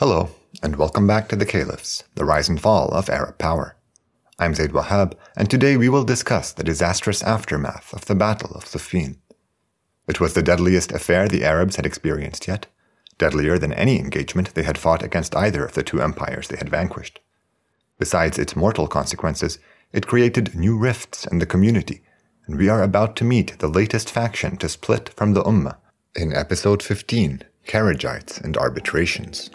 Hello, and welcome back to the Caliphs, the rise and fall of Arab power. I'm Zaid Wahab, and today we will discuss the disastrous aftermath of the Battle of Siffin. It was the deadliest affair the Arabs had experienced yet, deadlier than any engagement they had fought against either of the two empires they had vanquished. Besides its mortal consequences, it created new rifts in the community, and we are about to meet the latest faction to split from the Ummah in episode 15 Kharijites and Arbitrations.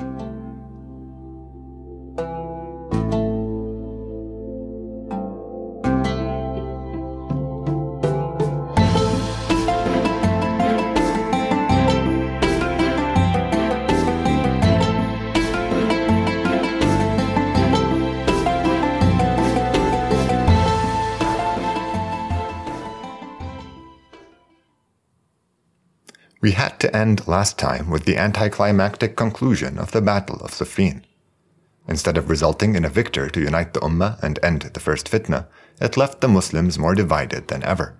We had to end last time with the anticlimactic conclusion of the Battle of Siffin. Instead of resulting in a victor to unite the Ummah and end the first fitna, it left the Muslims more divided than ever.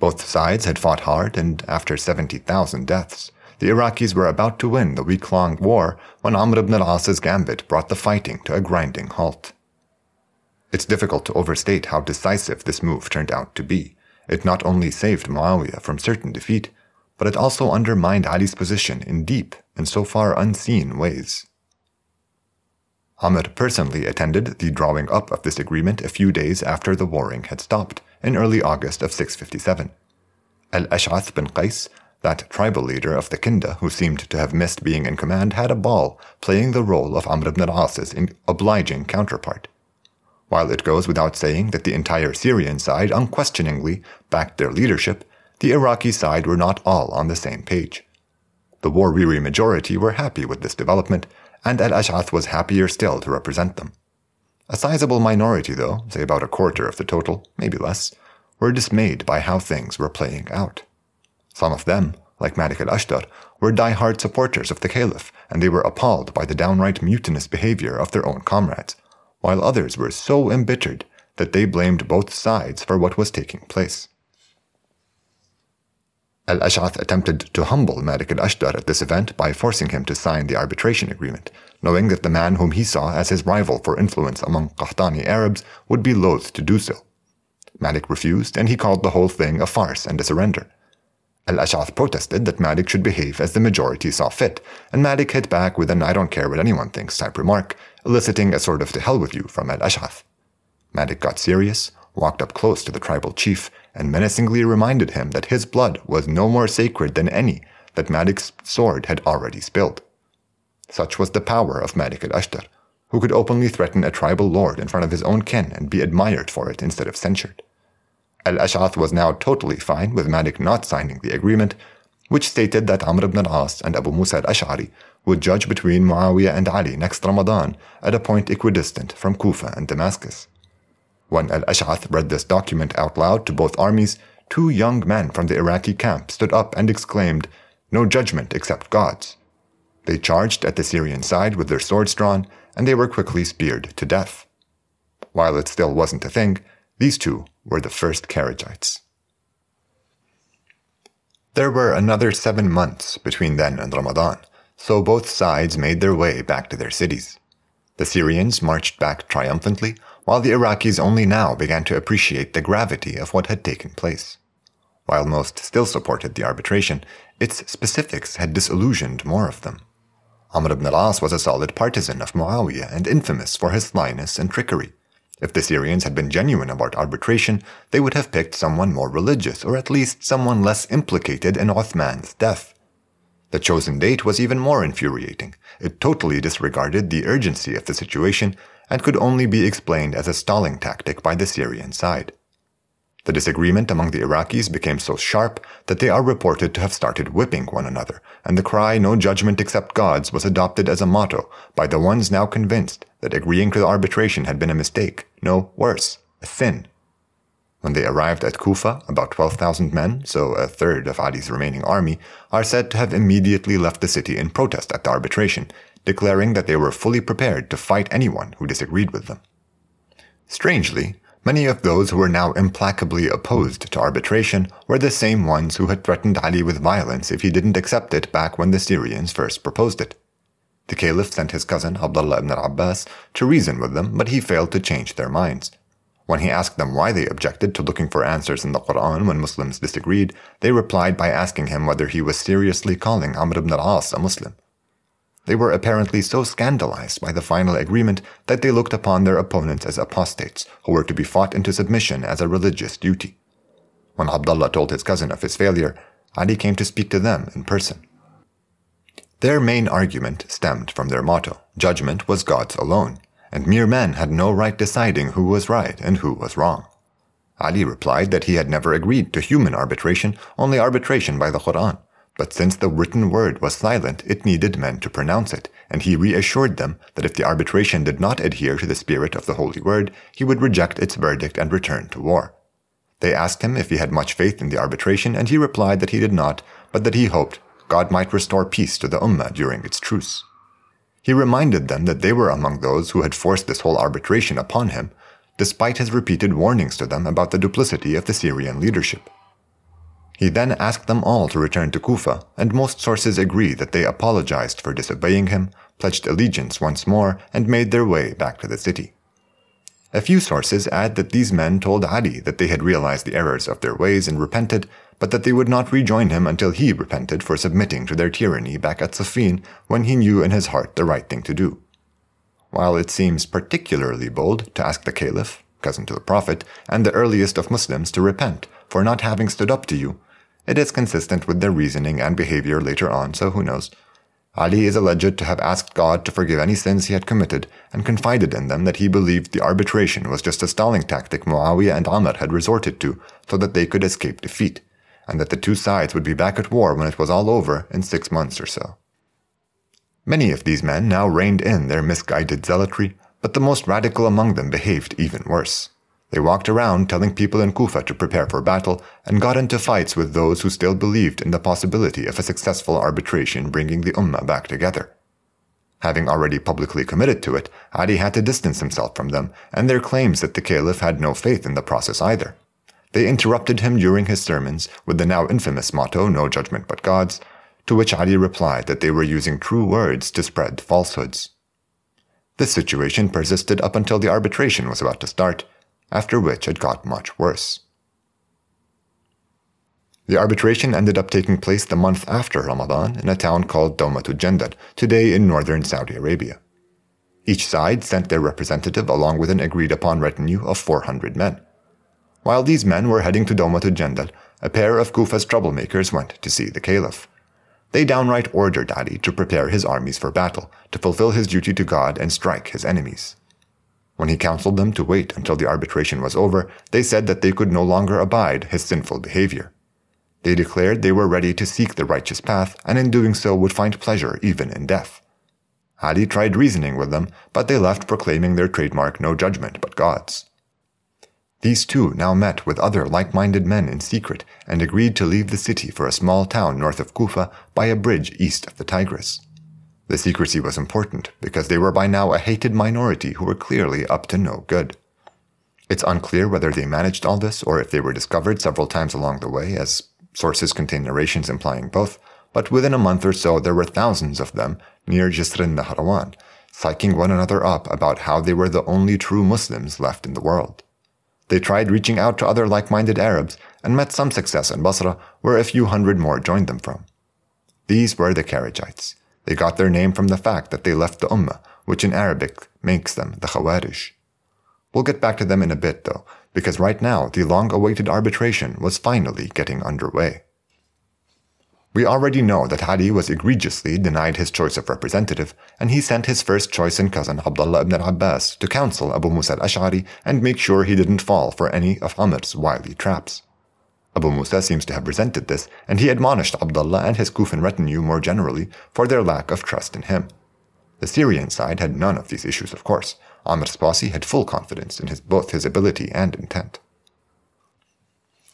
Both sides had fought hard, and after 70,000 deaths, the Iraqis were about to win the week long war when Amr ibn al-As's gambit brought the fighting to a grinding halt. It's difficult to overstate how decisive this move turned out to be. It not only saved Muawiyah from certain defeat, but it also undermined Ali's position in deep and so far unseen ways. Amr personally attended the drawing up of this agreement a few days after the warring had stopped, in early August of 657. Al Ash'ath bin Qais, that tribal leader of the Kinda who seemed to have missed being in command, had a ball playing the role of Amr ibn al-As's obliging counterpart. While it goes without saying that the entire Syrian side unquestioningly backed their leadership, the Iraqi side were not all on the same page. The war weary majority were happy with this development, and Al Ash'ath was happier still to represent them. A sizable minority, though, say about a quarter of the total, maybe less, were dismayed by how things were playing out. Some of them, like Malik al Ashtar, were die-hard supporters of the Caliph, and they were appalled by the downright mutinous behavior of their own comrades, while others were so embittered that they blamed both sides for what was taking place. Al Ash'ath attempted to humble Malik al Ashtar at this event by forcing him to sign the arbitration agreement, knowing that the man whom he saw as his rival for influence among Qahtani Arabs would be loath to do so. Malik refused, and he called the whole thing a farce and a surrender. Al Ash'ath protested that Malik should behave as the majority saw fit, and Malik hit back with an I don't care what anyone thinks type remark, eliciting a sort of to hell with you from Al Ash'ath. Malik got serious, walked up close to the tribal chief, and menacingly reminded him that his blood was no more sacred than any that Malik's sword had already spilled. Such was the power of Malik al-Ashtar, who could openly threaten a tribal lord in front of his own kin and be admired for it instead of censured. Al-Ash'ath was now totally fine with Madik not signing the agreement, which stated that Amr ibn al-As and Abu Musa al-Ash'ari would judge between Muawiyah and Ali next Ramadan at a point equidistant from Kufa and Damascus. When al Ash'ath read this document out loud to both armies, two young men from the Iraqi camp stood up and exclaimed, No judgment except God's. They charged at the Syrian side with their swords drawn, and they were quickly speared to death. While it still wasn't a thing, these two were the first Kharijites. There were another seven months between then and Ramadan, so both sides made their way back to their cities. The Syrians marched back triumphantly, while the Iraqis only now began to appreciate the gravity of what had taken place. While most still supported the arbitration, its specifics had disillusioned more of them. Amr ibn al-As was a solid partisan of Muawiyah and infamous for his slyness and trickery. If the Syrians had been genuine about arbitration, they would have picked someone more religious, or at least someone less implicated in Uthman's death. The chosen date was even more infuriating. It totally disregarded the urgency of the situation and could only be explained as a stalling tactic by the Syrian side. The disagreement among the Iraqis became so sharp that they are reported to have started whipping one another, and the cry, No judgment except God's, was adopted as a motto by the ones now convinced that agreeing to the arbitration had been a mistake, no, worse, a sin. When they arrived at Kufa, about 12,000 men, so a third of Ali's remaining army, are said to have immediately left the city in protest at the arbitration, declaring that they were fully prepared to fight anyone who disagreed with them. Strangely, many of those who were now implacably opposed to arbitration were the same ones who had threatened Ali with violence if he didn't accept it back when the Syrians first proposed it. The caliph sent his cousin Abdullah ibn al-Abbas to reason with them, but he failed to change their minds. When he asked them why they objected to looking for answers in the Quran when Muslims disagreed, they replied by asking him whether he was seriously calling Amr ibn al-As a Muslim. They were apparently so scandalized by the final agreement that they looked upon their opponents as apostates who were to be fought into submission as a religious duty. When Abdullah told his cousin of his failure, Ali came to speak to them in person. Their main argument stemmed from their motto judgment was God's alone, and mere men had no right deciding who was right and who was wrong. Ali replied that he had never agreed to human arbitration, only arbitration by the Quran. But since the written word was silent, it needed men to pronounce it, and he reassured them that if the arbitration did not adhere to the spirit of the holy word, he would reject its verdict and return to war. They asked him if he had much faith in the arbitration, and he replied that he did not, but that he hoped God might restore peace to the Ummah during its truce. He reminded them that they were among those who had forced this whole arbitration upon him, despite his repeated warnings to them about the duplicity of the Syrian leadership. He then asked them all to return to Kufa, and most sources agree that they apologized for disobeying him, pledged allegiance once more, and made their way back to the city. A few sources add that these men told Ali that they had realized the errors of their ways and repented, but that they would not rejoin him until he repented for submitting to their tyranny back at Siffin when he knew in his heart the right thing to do. While it seems particularly bold to ask the Caliph, cousin to the Prophet, and the earliest of Muslims to repent for not having stood up to you, it is consistent with their reasoning and behavior later on, so who knows. Ali is alleged to have asked God to forgive any sins he had committed and confided in them that he believed the arbitration was just a stalling tactic Muawiyah and Amr had resorted to so that they could escape defeat, and that the two sides would be back at war when it was all over in six months or so. Many of these men now reined in their misguided zealotry, but the most radical among them behaved even worse. They walked around telling people in Kufa to prepare for battle and got into fights with those who still believed in the possibility of a successful arbitration bringing the Ummah back together. Having already publicly committed to it, Ali had to distance himself from them and their claims that the Caliph had no faith in the process either. They interrupted him during his sermons with the now infamous motto, No judgment but God's, to which Ali replied that they were using true words to spread falsehoods. This situation persisted up until the arbitration was about to start, after which it got much worse. The arbitration ended up taking place the month after Ramadan in a town called Dawmatul Jandal, today in northern Saudi Arabia. Each side sent their representative along with an agreed upon retinue of 400 men. While these men were heading to Dawmatul Jandal, a pair of Kufa's troublemakers went to see the caliph. They downright ordered Ali to prepare his armies for battle, to fulfill his duty to God and strike his enemies. When he counseled them to wait until the arbitration was over, they said that they could no longer abide his sinful behavior. They declared they were ready to seek the righteous path, and in doing so would find pleasure even in death. Ali tried reasoning with them, but they left proclaiming their trademark no judgment but God's. These two now met with other like minded men in secret and agreed to leave the city for a small town north of Kufa by a bridge east of the Tigris. The secrecy was important because they were by now a hated minority who were clearly up to no good. It's unclear whether they managed all this or if they were discovered several times along the way, as sources contain narrations implying both, but within a month or so there were thousands of them near Jisrin Nahrawan, psyching one another up about how they were the only true Muslims left in the world. They tried reaching out to other like minded Arabs and met some success in Basra, where a few hundred more joined them from. These were the Kharijites they got their name from the fact that they left the Ummah, which in Arabic makes them the Khawarij. We'll get back to them in a bit, though, because right now the long awaited arbitration was finally getting underway. We already know that Ali was egregiously denied his choice of representative, and he sent his first choice and cousin Abdullah ibn al-Abbas to counsel Abu Musa al-Ash'ari and make sure he didn't fall for any of Amr's wily traps. Abu Musa seems to have resented this, and he admonished Abdullah and his Kufan retinue more generally for their lack of trust in him. The Syrian side had none of these issues, of course. Amr's posse had full confidence in his, both his ability and intent.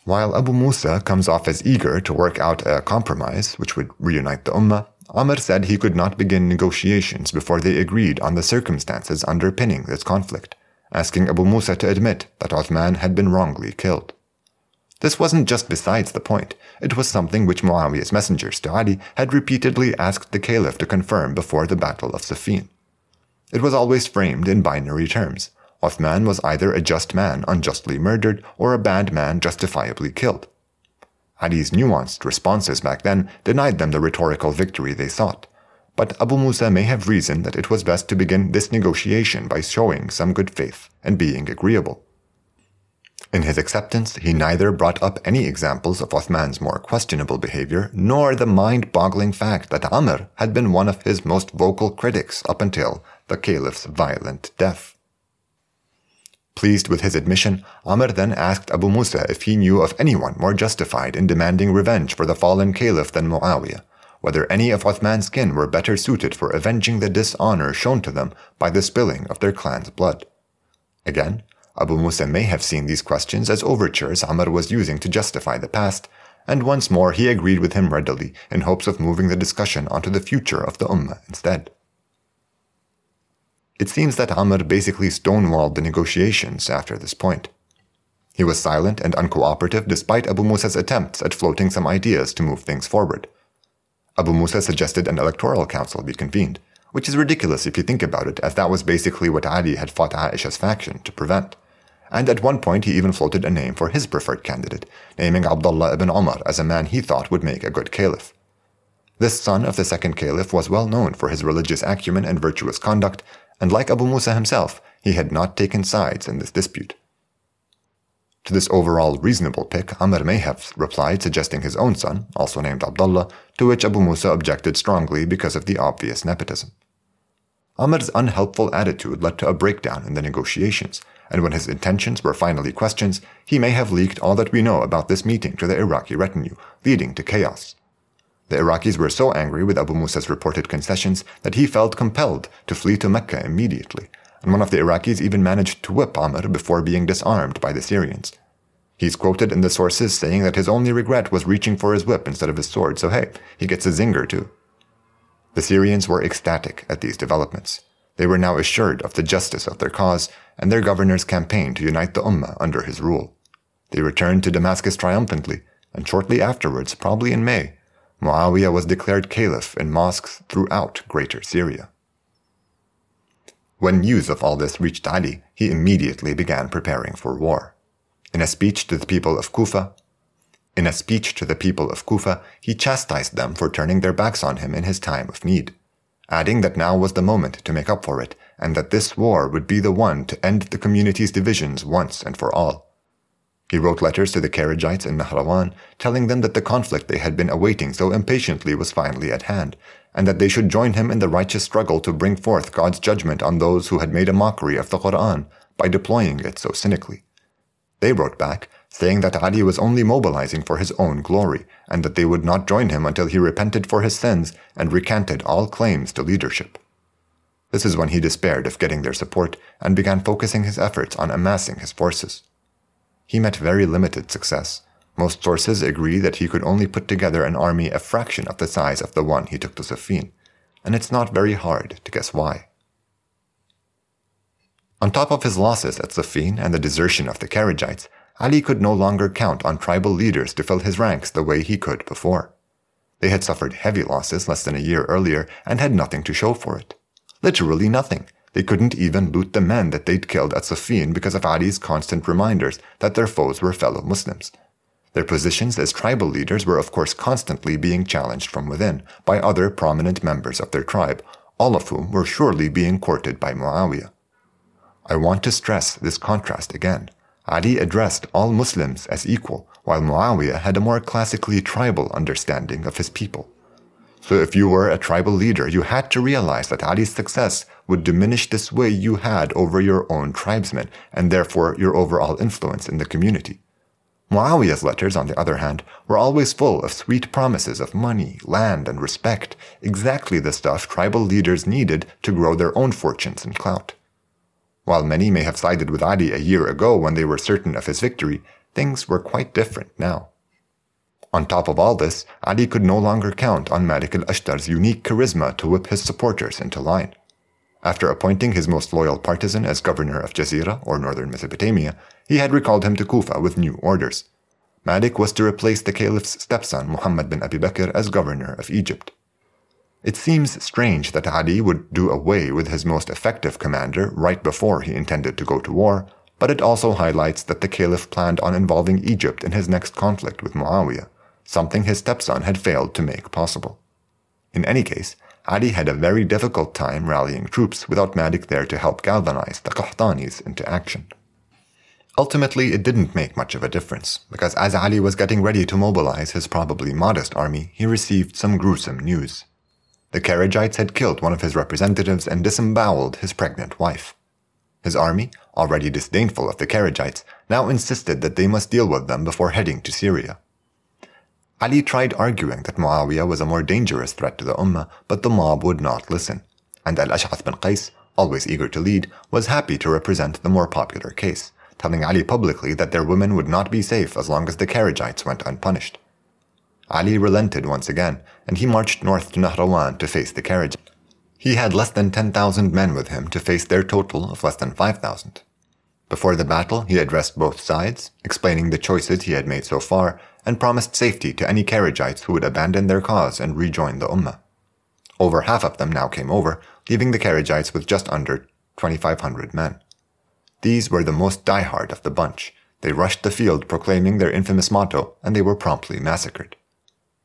While Abu Musa comes off as eager to work out a compromise which would reunite the Ummah, Amr said he could not begin negotiations before they agreed on the circumstances underpinning this conflict, asking Abu Musa to admit that Uthman had been wrongly killed. This wasn't just besides the point, it was something which Muawiyah's messengers to Ali had repeatedly asked the Caliph to confirm before the Battle of Siffin. It was always framed in binary terms. Uthman was either a just man unjustly murdered or a bad man justifiably killed. Ali's nuanced responses back then denied them the rhetorical victory they sought. But Abu Musa may have reasoned that it was best to begin this negotiation by showing some good faith and being agreeable. In his acceptance, he neither brought up any examples of Uthman's more questionable behavior, nor the mind boggling fact that Amr had been one of his most vocal critics up until the caliph's violent death. Pleased with his admission, Amr then asked Abu Musa if he knew of anyone more justified in demanding revenge for the fallen caliph than Muawiyah, whether any of Uthman's kin were better suited for avenging the dishonor shown to them by the spilling of their clan's blood. Again, Abu Musa may have seen these questions as overtures Amr was using to justify the past, and once more he agreed with him readily in hopes of moving the discussion onto the future of the Ummah instead. It seems that Amr basically stonewalled the negotiations after this point. He was silent and uncooperative despite Abu Musa's attempts at floating some ideas to move things forward. Abu Musa suggested an electoral council be convened, which is ridiculous if you think about it, as that was basically what Ali had fought Aisha's faction to prevent and at one point he even floated a name for his preferred candidate, naming Abdullah ibn Umar as a man he thought would make a good caliph. This son of the second caliph was well known for his religious acumen and virtuous conduct, and like Abu Musa himself, he had not taken sides in this dispute. To this overall reasonable pick, Amr may have replied suggesting his own son, also named Abdullah, to which Abu Musa objected strongly because of the obvious nepotism. Amr's unhelpful attitude led to a breakdown in the negotiations, and when his intentions were finally questioned, he may have leaked all that we know about this meeting to the Iraqi retinue, leading to chaos. The Iraqis were so angry with Abu Musa's reported concessions that he felt compelled to flee to Mecca immediately, and one of the Iraqis even managed to whip Amr before being disarmed by the Syrians. He's quoted in the sources saying that his only regret was reaching for his whip instead of his sword, so hey, he gets a zinger too. The Syrians were ecstatic at these developments. They were now assured of the justice of their cause, and their governor's campaign to unite the Ummah under his rule. They returned to Damascus triumphantly, and shortly afterwards, probably in May, Muawiyah was declared caliph in mosques throughout Greater Syria. When news of all this reached Ali, he immediately began preparing for war. In a speech to the people of Kufa, in a speech to the people of Kufa, he chastised them for turning their backs on him in his time of need adding that now was the moment to make up for it, and that this war would be the one to end the community's divisions once and for all. He wrote letters to the Kharijites in Nahrawan, telling them that the conflict they had been awaiting so impatiently was finally at hand, and that they should join him in the righteous struggle to bring forth God's judgment on those who had made a mockery of the Quran by deploying it so cynically. They wrote back saying that Ali was only mobilizing for his own glory, and that they would not join him until he repented for his sins and recanted all claims to leadership. This is when he despaired of getting their support and began focusing his efforts on amassing his forces. He met very limited success. Most sources agree that he could only put together an army a fraction of the size of the one he took to Siffin, and it's not very hard to guess why. On top of his losses at Siffin and the desertion of the Kharijites, Ali could no longer count on tribal leaders to fill his ranks the way he could before. They had suffered heavy losses less than a year earlier and had nothing to show for it. Literally nothing. They couldn't even loot the men that they'd killed at Siffin because of Ali's constant reminders that their foes were fellow Muslims. Their positions as tribal leaders were of course constantly being challenged from within by other prominent members of their tribe, all of whom were surely being courted by Muawiyah. I want to stress this contrast again. Ali addressed all Muslims as equal, while Muawiyah had a more classically tribal understanding of his people. So if you were a tribal leader, you had to realize that Ali's success would diminish the sway you had over your own tribesmen, and therefore your overall influence in the community. Muawiyah's letters, on the other hand, were always full of sweet promises of money, land, and respect, exactly the stuff tribal leaders needed to grow their own fortunes and clout. While many may have sided with Ali a year ago when they were certain of his victory, things were quite different now. On top of all this, Ali could no longer count on Malik al-Ashtar's unique charisma to whip his supporters into line. After appointing his most loyal partisan as governor of Jazira, or northern Mesopotamia, he had recalled him to Kufa with new orders. Malik was to replace the caliph's stepson Muhammad bin Abi Bakr as governor of Egypt. It seems strange that Ali would do away with his most effective commander right before he intended to go to war, but it also highlights that the caliph planned on involving Egypt in his next conflict with Muawiyah, something his stepson had failed to make possible. In any case, Ali had a very difficult time rallying troops without Malik there to help galvanize the Qahtanis into action. Ultimately, it didn't make much of a difference, because as Ali was getting ready to mobilize his probably modest army, he received some gruesome news. The Kharijites had killed one of his representatives and disemboweled his pregnant wife. His army, already disdainful of the Kharijites, now insisted that they must deal with them before heading to Syria. Ali tried arguing that Muawiyah was a more dangerous threat to the Ummah, but the mob would not listen, and Al-Ash'ath bin Qais, always eager to lead, was happy to represent the more popular case, telling Ali publicly that their women would not be safe as long as the Kharijites went unpunished. Ali relented once again, and he marched north to Nahrawan to face the Kharij. He had less than 10,000 men with him to face their total of less than 5,000. Before the battle, he addressed both sides, explaining the choices he had made so far, and promised safety to any Kharijites who would abandon their cause and rejoin the Ummah. Over half of them now came over, leaving the Kharijites with just under 2,500 men. These were the most diehard of the bunch. They rushed the field proclaiming their infamous motto, and they were promptly massacred.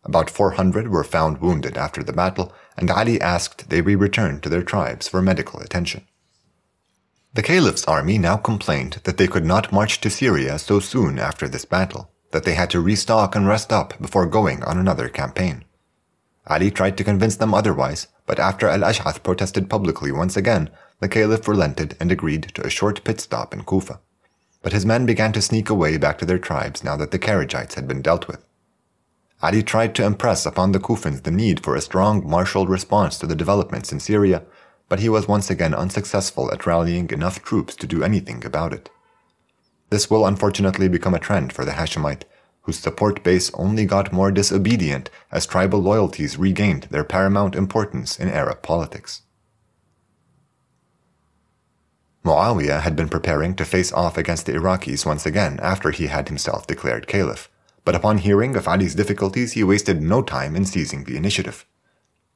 About 400 were found wounded after the battle, and Ali asked they be returned to their tribes for medical attention. The Caliph's army now complained that they could not march to Syria so soon after this battle, that they had to restock and rest up before going on another campaign. Ali tried to convince them otherwise, but after Al Ash'ath protested publicly once again, the Caliph relented and agreed to a short pit stop in Kufa. But his men began to sneak away back to their tribes now that the Kharijites had been dealt with. Ali tried to impress upon the Kufans the need for a strong martial response to the developments in Syria, but he was once again unsuccessful at rallying enough troops to do anything about it. This will unfortunately become a trend for the Hashemite, whose support base only got more disobedient as tribal loyalties regained their paramount importance in Arab politics. Muawiyah had been preparing to face off against the Iraqis once again after he had himself declared caliph but upon hearing of Ali's difficulties, he wasted no time in seizing the initiative.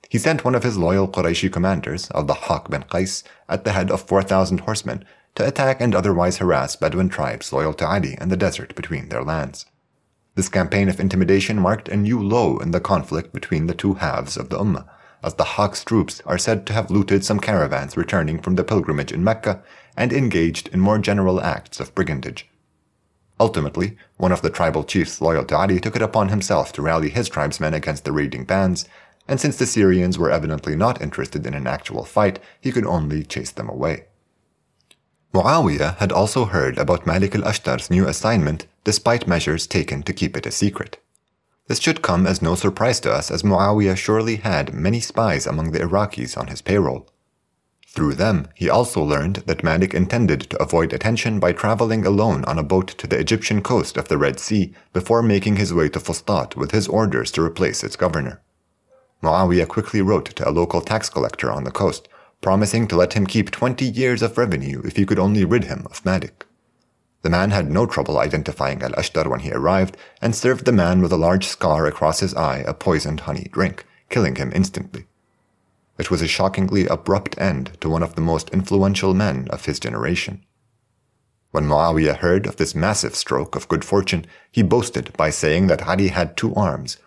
He sent one of his loyal Qurayshi commanders, al-Dahhak bin Qais, at the head of 4,000 horsemen, to attack and otherwise harass Bedouin tribes loyal to Ali in the desert between their lands. This campaign of intimidation marked a new low in the conflict between the two halves of the Ummah, as Dahhak's troops are said to have looted some caravans returning from the pilgrimage in Mecca and engaged in more general acts of brigandage. Ultimately, one of the tribal chiefs loyal to Ali took it upon himself to rally his tribesmen against the raiding bands, and since the Syrians were evidently not interested in an actual fight, he could only chase them away. Muawiyah had also heard about Malik al-Ashtar's new assignment despite measures taken to keep it a secret. This should come as no surprise to us as Muawiyah surely had many spies among the Iraqis on his payroll. Through them, he also learned that Malik intended to avoid attention by traveling alone on a boat to the Egyptian coast of the Red Sea before making his way to Fustat with his orders to replace its governor. Muawiyah quickly wrote to a local tax collector on the coast, promising to let him keep 20 years of revenue if he could only rid him of Malik. The man had no trouble identifying Al Ashtar when he arrived and served the man with a large scar across his eye a poisoned honey drink, killing him instantly. It was a shockingly abrupt end to one of the most influential men of his generation. When Muawiyah heard of this massive stroke of good fortune, he boasted by saying that Ali had two arms,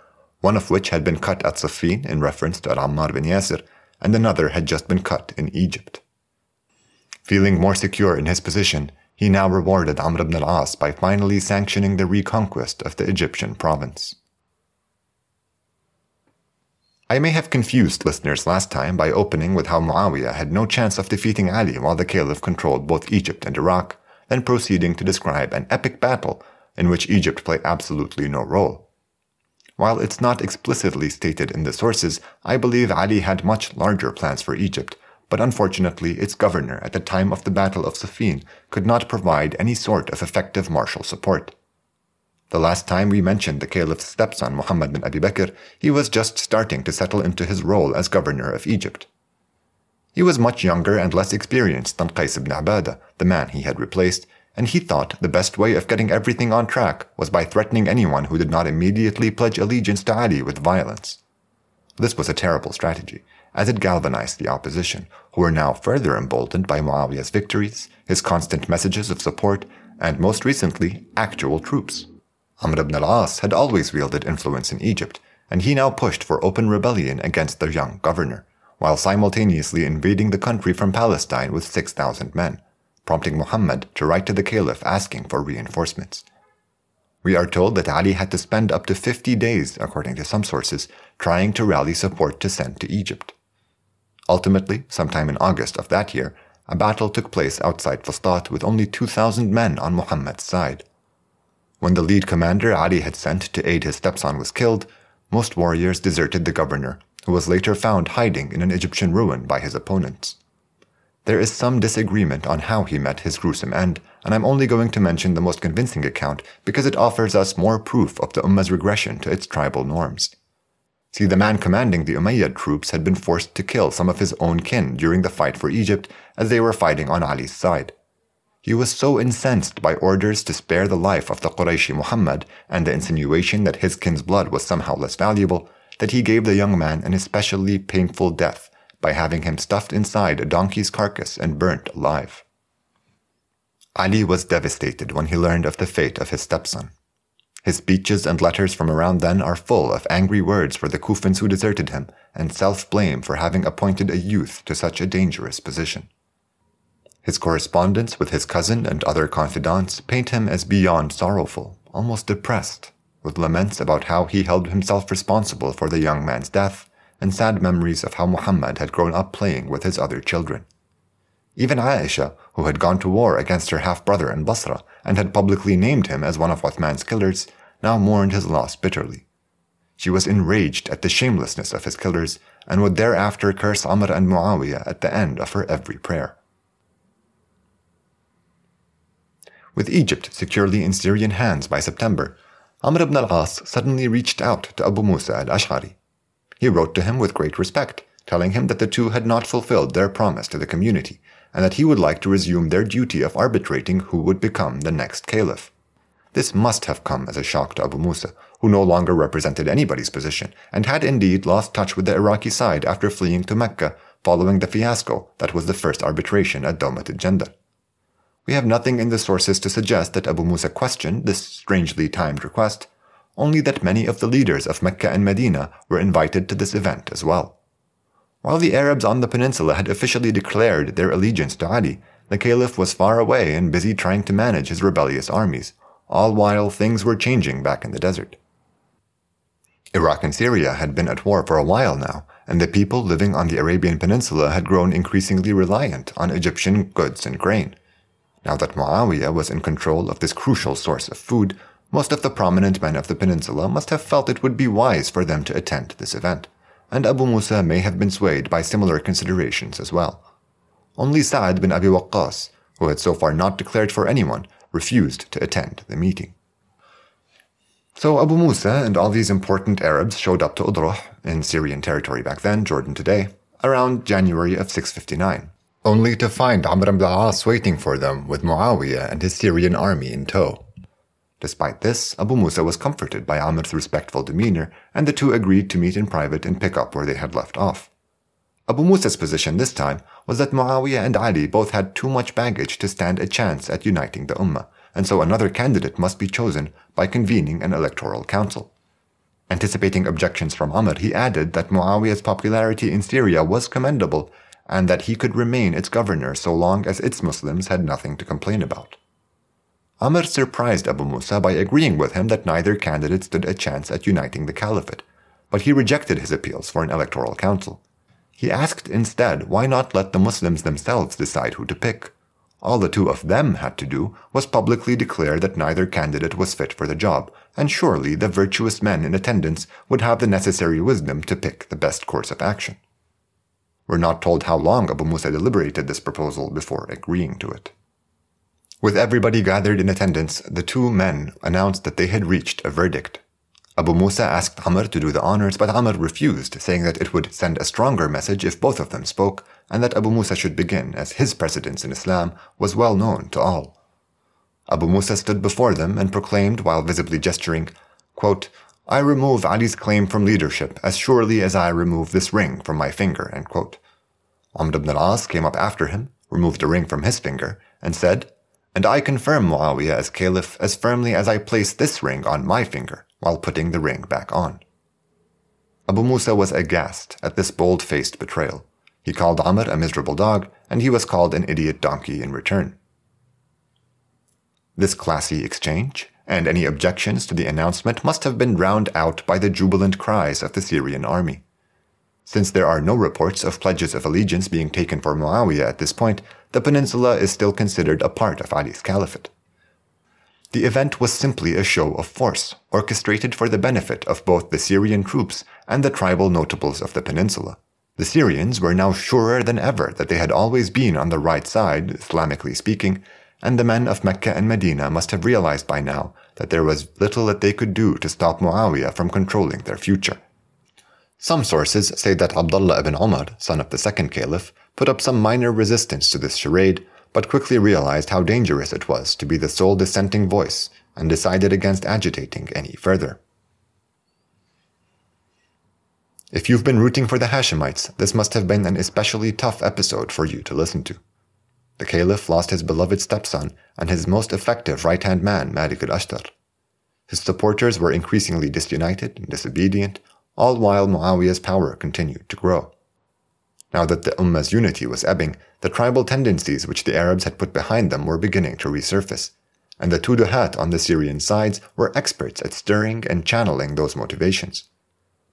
one of which had been cut at Siffin in reference to Ammar bin Yasir, and another had just been cut in Egypt. Feeling more secure in his position, he now rewarded Amr ibn al-As by finally sanctioning the reconquest of the Egyptian province. I may have confused listeners last time by opening with how Muawiyah had no chance of defeating Ali while the Caliph controlled both Egypt and Iraq, then proceeding to describe an epic battle in which Egypt played absolutely no role. While it's not explicitly stated in the sources, I believe Ali had much larger plans for Egypt, but unfortunately its governor at the time of the Battle of Siffin could not provide any sort of effective martial support. The last time we mentioned the caliph's stepson Muhammad bin Abi Bakr, he was just starting to settle into his role as governor of Egypt. He was much younger and less experienced than Qais ibn Abada, the man he had replaced, and he thought the best way of getting everything on track was by threatening anyone who did not immediately pledge allegiance to Ali with violence. This was a terrible strategy, as it galvanized the opposition, who were now further emboldened by Muawiyah's victories, his constant messages of support, and most recently, actual troops. Amr ibn al-As had always wielded influence in Egypt, and he now pushed for open rebellion against the young governor, while simultaneously invading the country from Palestine with 6,000 men, prompting Muhammad to write to the caliph asking for reinforcements. We are told that Ali had to spend up to 50 days, according to some sources, trying to rally support to send to Egypt. Ultimately, sometime in August of that year, a battle took place outside Fustat with only 2,000 men on Muhammad's side. When the lead commander Ali had sent to aid his stepson was killed, most warriors deserted the governor, who was later found hiding in an Egyptian ruin by his opponents. There is some disagreement on how he met his gruesome end, and I'm only going to mention the most convincing account because it offers us more proof of the Ummah's regression to its tribal norms. See, the man commanding the Umayyad troops had been forced to kill some of his own kin during the fight for Egypt as they were fighting on Ali's side. He was so incensed by orders to spare the life of the Qurayshi Muhammad and the insinuation that his kin's blood was somehow less valuable that he gave the young man an especially painful death by having him stuffed inside a donkey's carcass and burnt alive. Ali was devastated when he learned of the fate of his stepson. His speeches and letters from around then are full of angry words for the Kufans who deserted him and self blame for having appointed a youth to such a dangerous position. His correspondence with his cousin and other confidants paint him as beyond sorrowful, almost depressed, with laments about how he held himself responsible for the young man's death and sad memories of how Muhammad had grown up playing with his other children. Even Aisha, who had gone to war against her half brother in Basra and had publicly named him as one of Uthman's killers, now mourned his loss bitterly. She was enraged at the shamelessness of his killers and would thereafter curse Amr and Muawiyah at the end of her every prayer. With Egypt securely in Syrian hands by September, Amr ibn al-As suddenly reached out to Abu Musa al-Ash'ari. He wrote to him with great respect, telling him that the two had not fulfilled their promise to the community and that he would like to resume their duty of arbitrating who would become the next caliph. This must have come as a shock to Abu Musa, who no longer represented anybody's position, and had indeed lost touch with the Iraqi side after fleeing to Mecca following the fiasco that was the first arbitration at Dawmat al-Jandal. We have nothing in the sources to suggest that Abu Musa questioned this strangely timed request, only that many of the leaders of Mecca and Medina were invited to this event as well. While the Arabs on the peninsula had officially declared their allegiance to Ali, the Caliph was far away and busy trying to manage his rebellious armies, all while things were changing back in the desert. Iraq and Syria had been at war for a while now, and the people living on the Arabian Peninsula had grown increasingly reliant on Egyptian goods and grain. Now that Muawiyah was in control of this crucial source of food, most of the prominent men of the peninsula must have felt it would be wise for them to attend this event and Abu Musa may have been swayed by similar considerations as well. Only Sa'ad bin Abi Waqqas, who had so far not declared for anyone, refused to attend the meeting. So Abu Musa and all these important Arabs showed up to Udruh, in Syrian territory back then, Jordan today, around January of 659, only to find Amr ibn al-As waiting for them with Muawiyah and his Syrian army in tow. Despite this, Abu Musa was comforted by Amr's respectful demeanor, and the two agreed to meet in private and pick up where they had left off. Abu Musa's position this time was that Muawiyah and Ali both had too much baggage to stand a chance at uniting the Ummah, and so another candidate must be chosen by convening an electoral council. Anticipating objections from Amr, he added that Muawiyah's popularity in Syria was commendable and that he could remain its governor so long as its Muslims had nothing to complain about. Amr surprised Abu Musa by agreeing with him that neither candidate stood a chance at uniting the caliphate, but he rejected his appeals for an electoral council. He asked instead why not let the Muslims themselves decide who to pick. All the two of them had to do was publicly declare that neither candidate was fit for the job, and surely the virtuous men in attendance would have the necessary wisdom to pick the best course of action. We're not told how long Abu Musa deliberated this proposal before agreeing to it. With everybody gathered in attendance, the two men announced that they had reached a verdict. Abu Musa asked Amr to do the honors, but Amr refused, saying that it would send a stronger message if both of them spoke, and that Abu Musa should begin, as his precedence in Islam was well known to all. Abu Musa stood before them and proclaimed while visibly gesturing, quote, I remove Ali's claim from leadership as surely as I remove this ring from my finger. End quote. Amr ibn al-As came up after him, removed a ring from his finger, and said, And I confirm Muawiyah as caliph as firmly as I place this ring on my finger while putting the ring back on. Abu Musa was aghast at this bold-faced betrayal. He called Amr a miserable dog, and he was called an idiot donkey in return. This classy exchange, and any objections to the announcement must have been drowned out by the jubilant cries of the Syrian army. Since there are no reports of pledges of allegiance being taken for Muawiyah at this point, the peninsula is still considered a part of Ali's caliphate. The event was simply a show of force, orchestrated for the benefit of both the Syrian troops and the tribal notables of the peninsula. The Syrians were now surer than ever that they had always been on the right side, Islamically speaking, and the men of Mecca and Medina must have realized by now that there was little that they could do to stop Muawiyah from controlling their future. Some sources say that Abdullah ibn Umar, son of the second caliph, put up some minor resistance to this charade, but quickly realized how dangerous it was to be the sole dissenting voice and decided against agitating any further. If you've been rooting for the Hashemites, this must have been an especially tough episode for you to listen to. The Caliph lost his beloved stepson and his most effective right hand man, Malik al Ashtar. His supporters were increasingly disunited and disobedient, all while Muawiyah's power continued to grow. Now that the Ummah's unity was ebbing, the tribal tendencies which the Arabs had put behind them were beginning to resurface, and the Tuduhat on the Syrian sides were experts at stirring and channeling those motivations.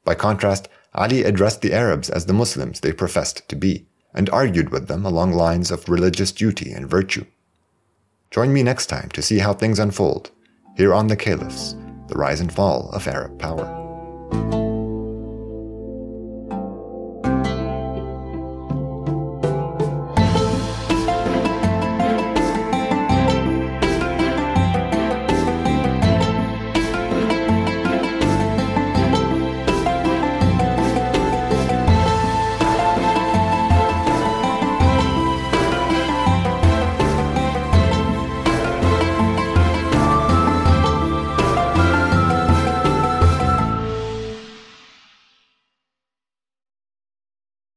By contrast, Ali addressed the Arabs as the Muslims they professed to be, and argued with them along lines of religious duty and virtue. Join me next time to see how things unfold, here on The Caliphs, the rise and fall of Arab power.